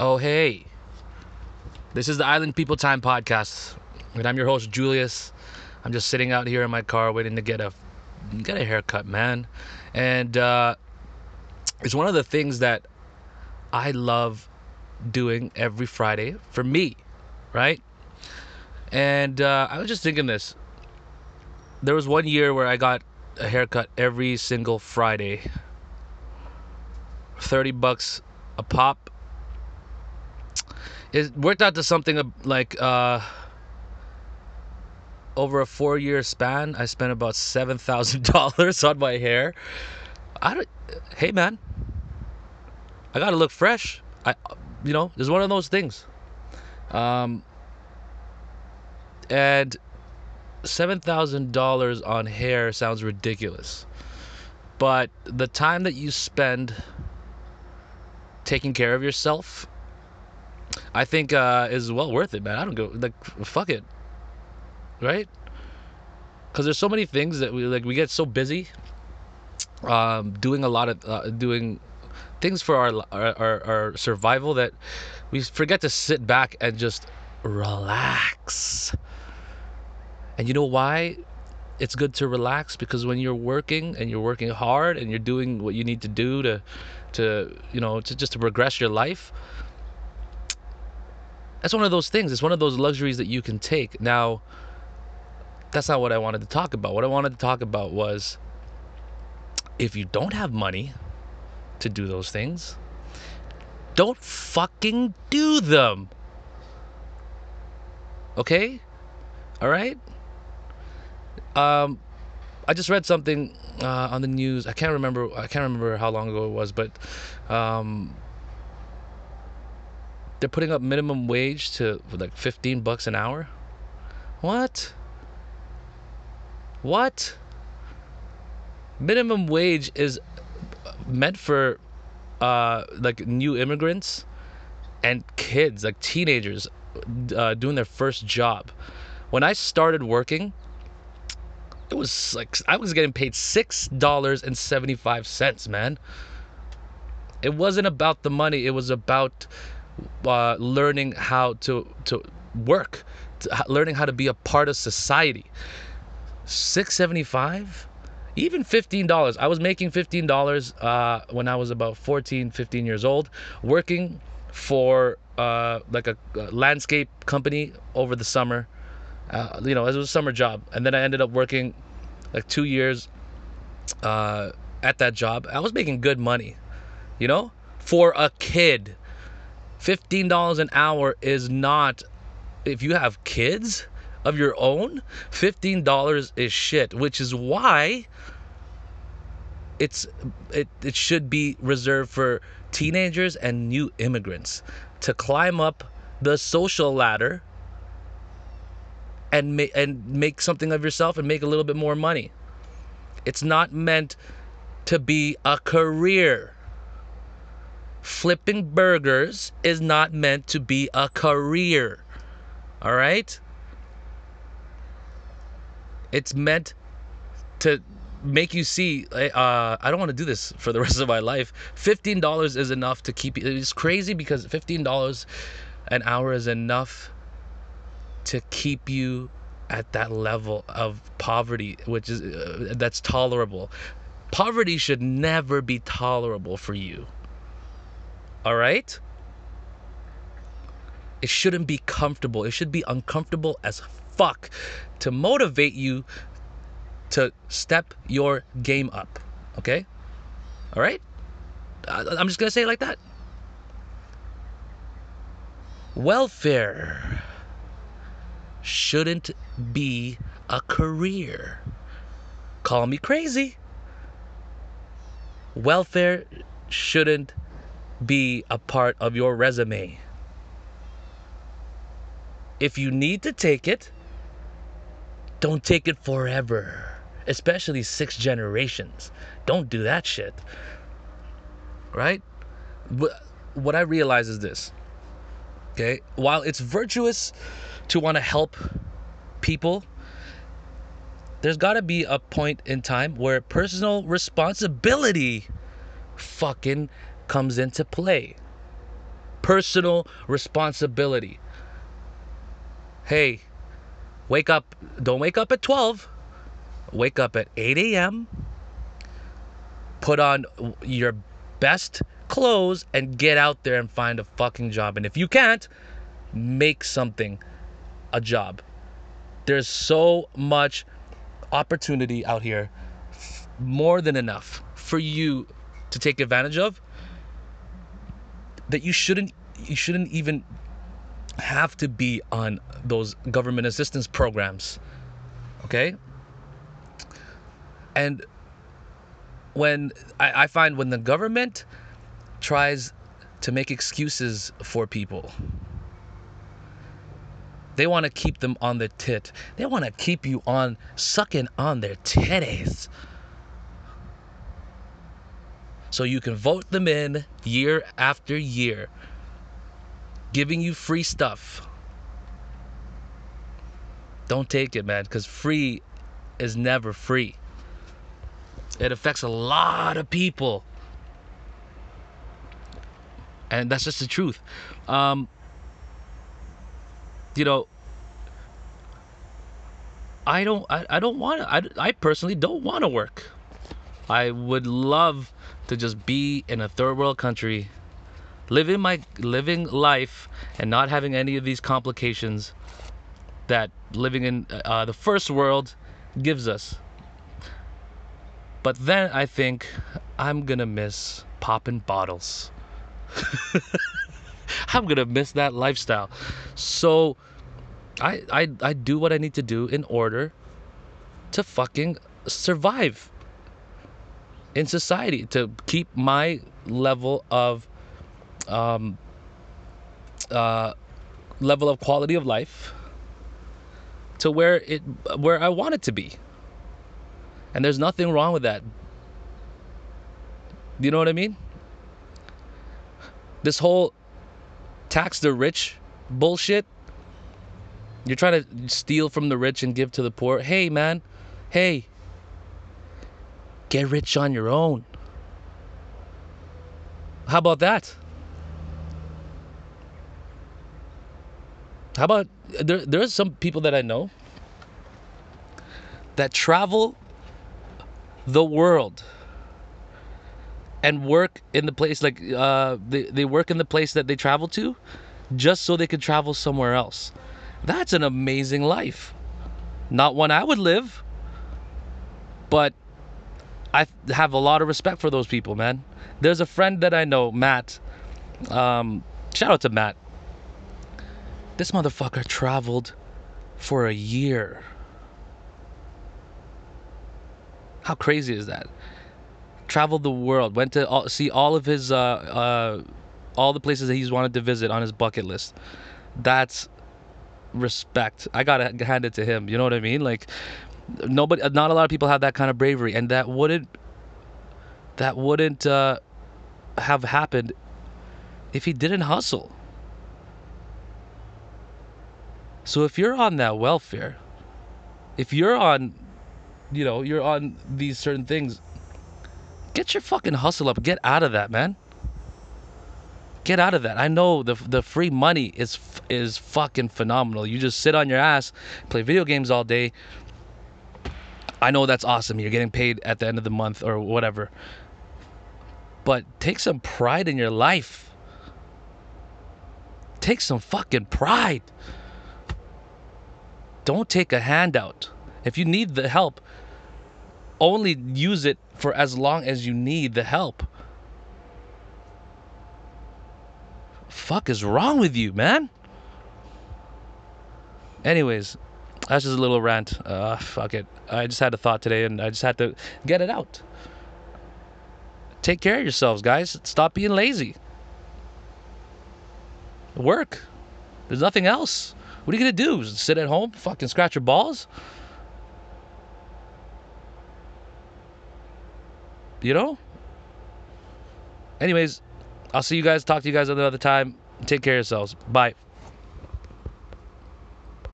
Oh, hey. This is the Island People Time podcast. And I'm your host, Julius. I'm just sitting out here in my car waiting to get a get a haircut, man. And uh, it's one of the things that I love doing every Friday for me, right? And uh, I was just thinking this. There was one year where I got a haircut every single Friday. 30 bucks a pop. It worked out to something like uh, over a four year span, I spent about $7,000 on my hair. I don't, hey man, I gotta look fresh. I, you know, it's one of those things. Um, and $7,000 on hair sounds ridiculous. But the time that you spend taking care of yourself, I think uh, is well worth it, man. I don't go like fuck it, right? Because there's so many things that we like. We get so busy um, doing a lot of uh, doing things for our, our our survival that we forget to sit back and just relax. And you know why? It's good to relax because when you're working and you're working hard and you're doing what you need to do to to you know to just to progress your life that's one of those things. It's one of those luxuries that you can take. Now that's not what i wanted to talk about. What i wanted to talk about was if you don't have money to do those things don't fucking do them. Okay? All right? Um I just read something uh, on the news. I can't remember. I can't remember how long ago it was, but um, they're putting up minimum wage to like 15 bucks an hour. What? What? Minimum wage is meant for uh, like new immigrants and kids, like teenagers, uh, doing their first job. When I started working, it was like I was getting paid six dollars and seventy five cents, man. It wasn't about the money. It was about uh, learning how to to work, to, learning how to be a part of society. Six seventy five, even fifteen dollars. I was making fifteen dollars uh, when I was about 14, 15 years old, working for uh, like a, a landscape company over the summer uh, you know, it was a summer job, and then I ended up working like two years uh, at that job. I was making good money, you know, for a kid. Fifteen dollars an hour is not. If you have kids of your own, fifteen dollars is shit. Which is why it's it it should be reserved for teenagers and new immigrants to climb up the social ladder and make and make something of yourself and make a little bit more money. It's not meant to be a career. Flipping burgers is not meant to be a career. All right? It's meant to make you see uh, I don't want to do this for the rest of my life. $15 is enough to keep you it's crazy because $15 an hour is enough to keep you at that level of poverty which is uh, that's tolerable poverty should never be tolerable for you all right? It shouldn't be comfortable. It should be uncomfortable as fuck to motivate you to step your game up okay? All right? I'm just gonna say it like that. Welfare shouldn't be a career. Call me crazy. Welfare shouldn't be a part of your resume. If you need to take it, don't take it forever, especially six generations. Don't do that shit. Right? But What I realize is this. Okay? While it's virtuous to want to help people, there's got to be a point in time where personal responsibility fucking comes into play. personal responsibility. Hey, wake up. Don't wake up at 12. Wake up at 8 a.m. Put on your best clothes and get out there and find a fucking job. And if you can't, make something a job. There's so much opportunity out here, more than enough for you to take advantage of that you shouldn't you shouldn't even have to be on those government assistance programs. Okay? And when I, I find when the government tries to make excuses for people, they want to keep them on their tit. They want to keep you on sucking on their titties. So you can vote them in year after year, giving you free stuff. Don't take it, man, because free is never free. It affects a lot of people. And that's just the truth. Um, you know, I don't, I, I don't want I, I personally don't want to work. I would love to just be in a third world country, living my living life and not having any of these complications that living in uh, the first world gives us. But then I think I'm gonna miss popping bottles. I'm gonna miss that lifestyle. So I, I I do what I need to do in order to fucking survive in society to keep my level of um, uh, level of quality of life to where it where I want it to be. And there's nothing wrong with that. Do you know what I mean? This whole tax the rich bullshit. You're trying to steal from the rich and give to the poor. Hey man, hey, Get rich on your own. How about that? How about there? There are some people that I know that travel the world and work in the place like uh, they, they work in the place that they travel to just so they could travel somewhere else that's an amazing life not one i would live but I have a lot of respect for those people, man. There's a friend that I know, Matt. Um, shout out to Matt. This motherfucker traveled for a year. How crazy is that? Traveled the world, went to all, see all of his, uh, uh, all the places that he's wanted to visit on his bucket list. That's respect. I gotta hand it to him. You know what I mean? Like, nobody not a lot of people have that kind of bravery and that wouldn't that wouldn't uh, have happened if he didn't hustle. So if you're on that welfare if you're on you know you're on these certain things get your fucking hustle up. Get out of that man. Get out of that. I know the the free money is is fucking phenomenal. You just sit on your ass play video games all day I know that's awesome. You're getting paid at the end of the month or whatever. But take some pride in your life. Take some fucking pride. Don't take a handout. If you need the help, only use it for as long as you need the help. Fuck is wrong with you, man? Anyways, that's just a little rant. Uh, fuck it. I just had a thought today and I just had to get it out. Take care of yourselves, guys. Stop being lazy. Work. There's nothing else. What are you going to do? Sit at home? Fucking scratch your balls? You know? Anyways, I'll see you guys. Talk to you guys another time. Take care of yourselves. Bye.